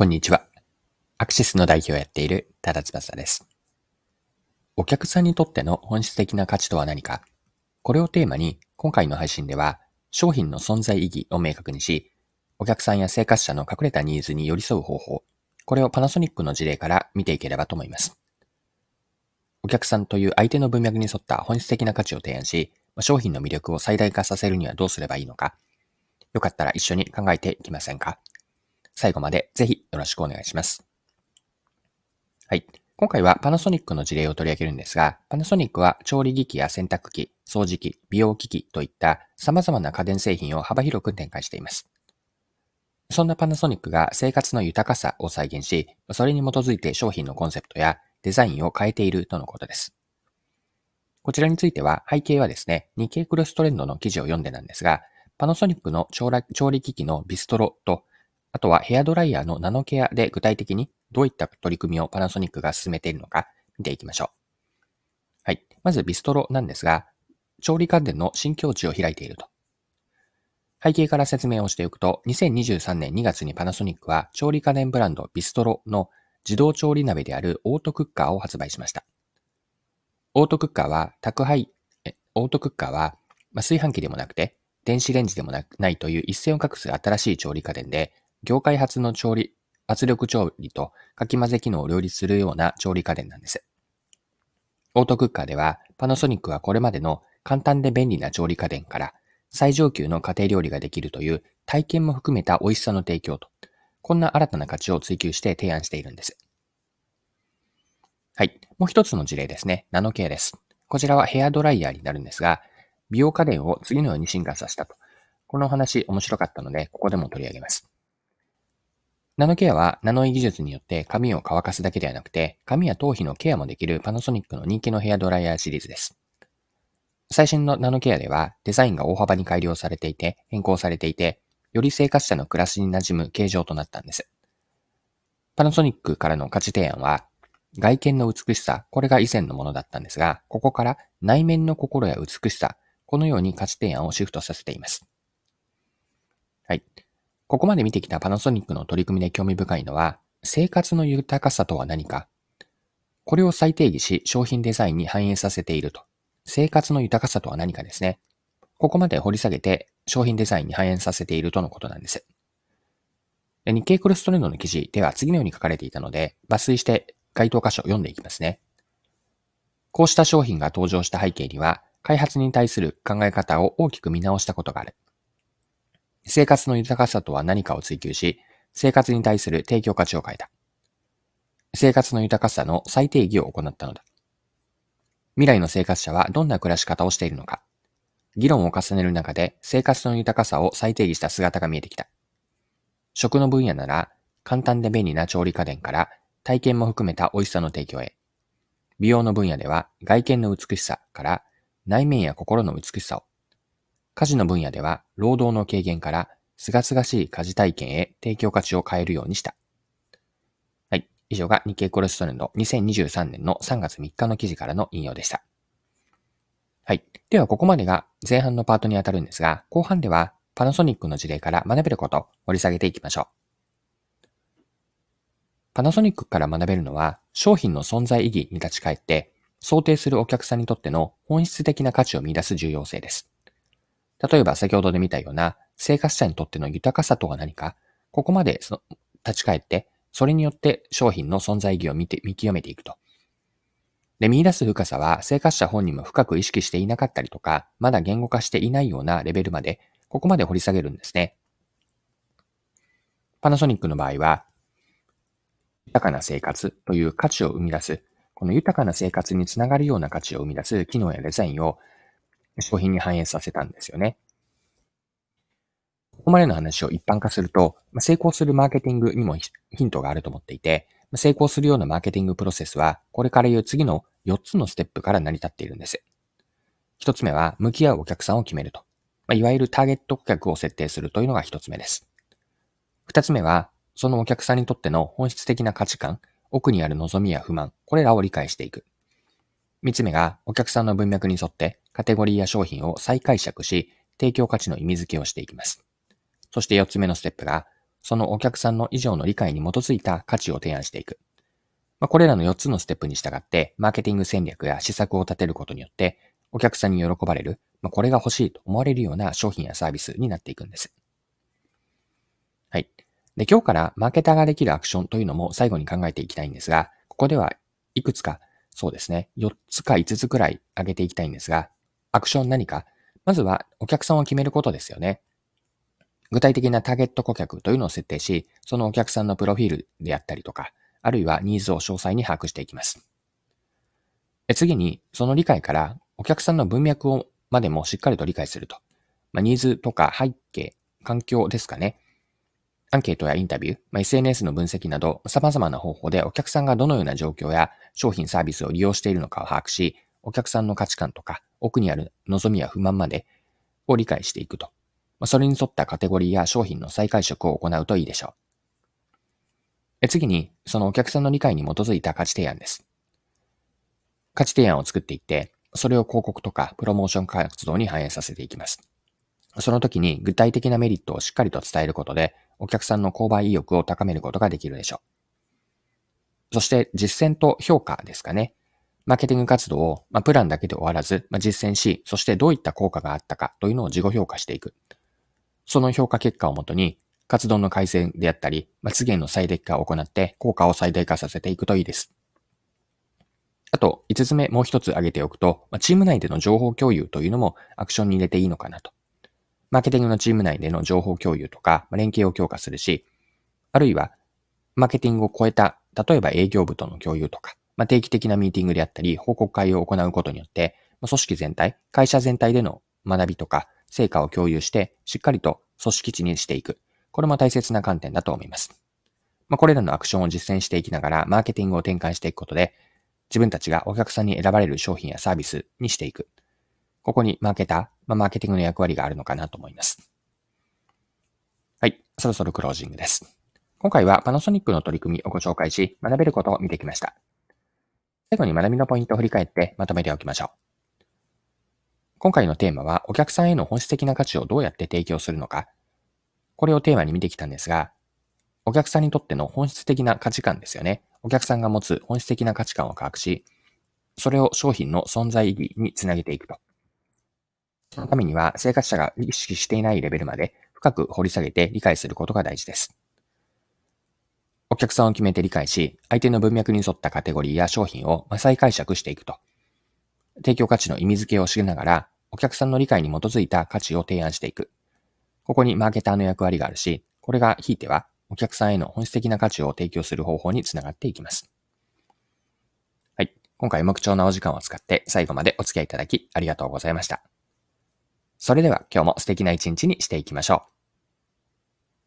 こんにちは。アクシスの代表をやっている多田翼です。お客さんにとっての本質的な価値とは何か？これをテーマに今回の配信では商品の存在意義を明確にし、お客さんや生活者の隠れたニーズに寄り添う方法、これをパナソニックの事例から見ていければと思います。お客さんという相手の文脈に沿った本質的な価値を提案し、商品の魅力を最大化させるにはどうすればいいのか、よかったら一緒に考えていきませんか？最後までぜひよろしくお願いします。はい。今回はパナソニックの事例を取り上げるんですが、パナソニックは調理機器や洗濯機、掃除機、美容機器といった様々な家電製品を幅広く展開しています。そんなパナソニックが生活の豊かさを再現し、それに基づいて商品のコンセプトやデザインを変えているとのことです。こちらについては背景はですね、日経クロストレンドの記事を読んでなんですが、パナソニックの調理機器のビストロとあとはヘアドライヤーのナノケアで具体的にどういった取り組みをパナソニックが進めているのか見ていきましょう。はい。まずビストロなんですが、調理家電の新境地を開いていると。背景から説明をしておくと、2023年2月にパナソニックは調理家電ブランドビストロの自動調理鍋であるオートクッカーを発売しました。オートクッカーは宅配、オートクッカーは、まあ、炊飯器でもなくて、電子レンジでもなないという一線を画す新しい調理家電で、業界初の調理、圧力調理とかき混ぜ機能を両立するような調理家電なんです。オートクッカーでは、パナソニックはこれまでの簡単で便利な調理家電から最上級の家庭料理ができるという体験も含めた美味しさの提供と、こんな新たな価値を追求して提案しているんです。はい。もう一つの事例ですね。ナノケアです。こちらはヘアドライヤーになるんですが、美容家電を次のように進化させたと。この話面白かったので、ここでも取り上げます。ナノケアはナノイ技術によって髪を乾かすだけではなくて、髪や頭皮のケアもできるパナソニックの人気のヘアドライヤーシリーズです。最新のナノケアではデザインが大幅に改良されていて、変更されていて、より生活者の暮らしに馴染む形状となったんです。パナソニックからの価値提案は、外見の美しさ、これが以前のものだったんですが、ここから内面の心や美しさ、このように価値提案をシフトさせています。はい。ここまで見てきたパナソニックの取り組みで興味深いのは、生活の豊かさとは何か。これを再定義し、商品デザインに反映させていると。生活の豊かさとは何かですね。ここまで掘り下げて、商品デザインに反映させているとのことなんです。日経クロストレンドの記事では次のように書かれていたので、抜粋して該当箇所を読んでいきますね。こうした商品が登場した背景には、開発に対する考え方を大きく見直したことがある。生活の豊かさとは何かを追求し、生活に対する提供価値を変えた。生活の豊かさの再定義を行ったのだ。未来の生活者はどんな暮らし方をしているのか。議論を重ねる中で生活の豊かさを再定義した姿が見えてきた。食の分野なら簡単で便利な調理家電から体験も含めた美味しさの提供へ。美容の分野では外見の美しさから内面や心の美しさを。家事の分野では、労働の軽減から、すがすがしい家事体験へ提供価値を変えるようにした。はい。以上が日経コレストレンド2023年の3月3日の記事からの引用でした。はい。では、ここまでが前半のパートにあたるんですが、後半ではパナソニックの事例から学べることを掘り下げていきましょう。パナソニックから学べるのは、商品の存在意義に立ち返って、想定するお客さんにとっての本質的な価値を見出す重要性です。例えば先ほどで見たような生活者にとっての豊かさとは何か、ここまでその立ち返って、それによって商品の存在意義を見て、見極めていくと。で、見出す深さは生活者本人も深く意識していなかったりとか、まだ言語化していないようなレベルまで、ここまで掘り下げるんですね。パナソニックの場合は、豊かな生活という価値を生み出す、この豊かな生活につながるような価値を生み出す機能やデザインを商品に反映させたんですよね。ここまでの話を一般化すると、成功するマーケティングにもヒントがあると思っていて、成功するようなマーケティングプロセスは、これから言う次の4つのステップから成り立っているんです。1つ目は、向き合うお客さんを決めると。いわゆるターゲット顧客を設定するというのが1つ目です。2つ目は、そのお客さんにとっての本質的な価値観、奥にある望みや不満、これらを理解していく。三つ目が、お客さんの文脈に沿ってカテゴリーや商品を再解釈し、提供価値の意味付けをしていきます。そして四つ目のステップが、そのお客さんの以上の理解に基づいた価値を提案していく。まあ、これらの4つのステップに従って、マーケティング戦略や施策を立てることによって、お客さんに喜ばれる、まあ、これが欲しいと思われるような商品やサービスになっていくんです。はい。で、今日からマーケターができるアクションというのも最後に考えていきたいんですが、ここではいくつか、そうですね、4つか5つくらい挙げていきたいんですが、アクション何か？まずはお客さんを決めることですよね。具体的なターゲット顧客というのを設定し、そのお客さんのプロフィールであったりとか、あるいはニーズを詳細に把握していきます。次に、その理解からお客さんの文脈をまでもしっかりと理解すると。まあ、ニーズとか背景、環境ですかね。アンケートやインタビュー、まあ、SNS の分析など様々な方法でお客さんがどのような状況や商品サービスを利用しているのかを把握し、お客さんの価値観とか奥にある望みや不満までを理解していくと。それに沿ったカテゴリーや商品の再解釈を行うといいでしょう。次に、そのお客さんの理解に基づいた価値提案です。価値提案を作っていって、それを広告とかプロモーション活動に反映させていきます。その時に具体的なメリットをしっかりと伝えることで、お客さんの購買意欲を高めることができるでしょう。そして実践と評価ですかね。マーケティング活動を、まあ、プランだけで終わらず、まあ、実践し、そしてどういった効果があったかというのを自己評価していく。その評価結果をもとに、活動の改善であったり、まあ、資源の最適化を行って効果を最大化させていくといいです。あと、5つ目もう一つ挙げておくと、まあ、チーム内での情報共有というのもアクションに入れていいのかなと。マーケティングのチーム内での情報共有とか、まあ、連携を強化するし、あるいは、マーケティングを超えた、例えば営業部との共有とか、まあ、定期的なミーティングであったり、報告会を行うことによって、まあ、組織全体、会社全体での学びとか、成果を共有して、しっかりと組織値にしていく。これも大切な観点だと思います。まあ、これらのアクションを実践していきながら、マーケティングを展開していくことで、自分たちがお客さんに選ばれる商品やサービスにしていく。ここにマーケター、まあ、マーケティングの役割があるのかなと思います。はい、そろそろクロージングです。今回はパナソニックの取り組みをご紹介し、学べることを見てきました。最後に学びのポイントを振り返ってまとめておきましょう。今回のテーマは、お客さんへの本質的な価値をどうやって提供するのか。これをテーマに見てきたんですが、お客さんにとっての本質的な価値観ですよね。お客さんが持つ本質的な価値観を把握し、それを商品の存在意義につなげていくと。そのためには、生活者が意識していないレベルまで深く掘り下げて理解することが大事です。お客さんを決めて理解し、相手の文脈に沿ったカテゴリーや商品を再解釈していくと。提供価値の意味付けを知りながら、お客さんの理解に基づいた価値を提案していく。ここにマーケターの役割があるし、これがひいてはお客さんへの本質的な価値を提供する方法につながっていきます。はい。今回も貴重なお時間を使って最後までお付き合いいただきありがとうございました。それでは今日も素敵な一日にしていきましょう。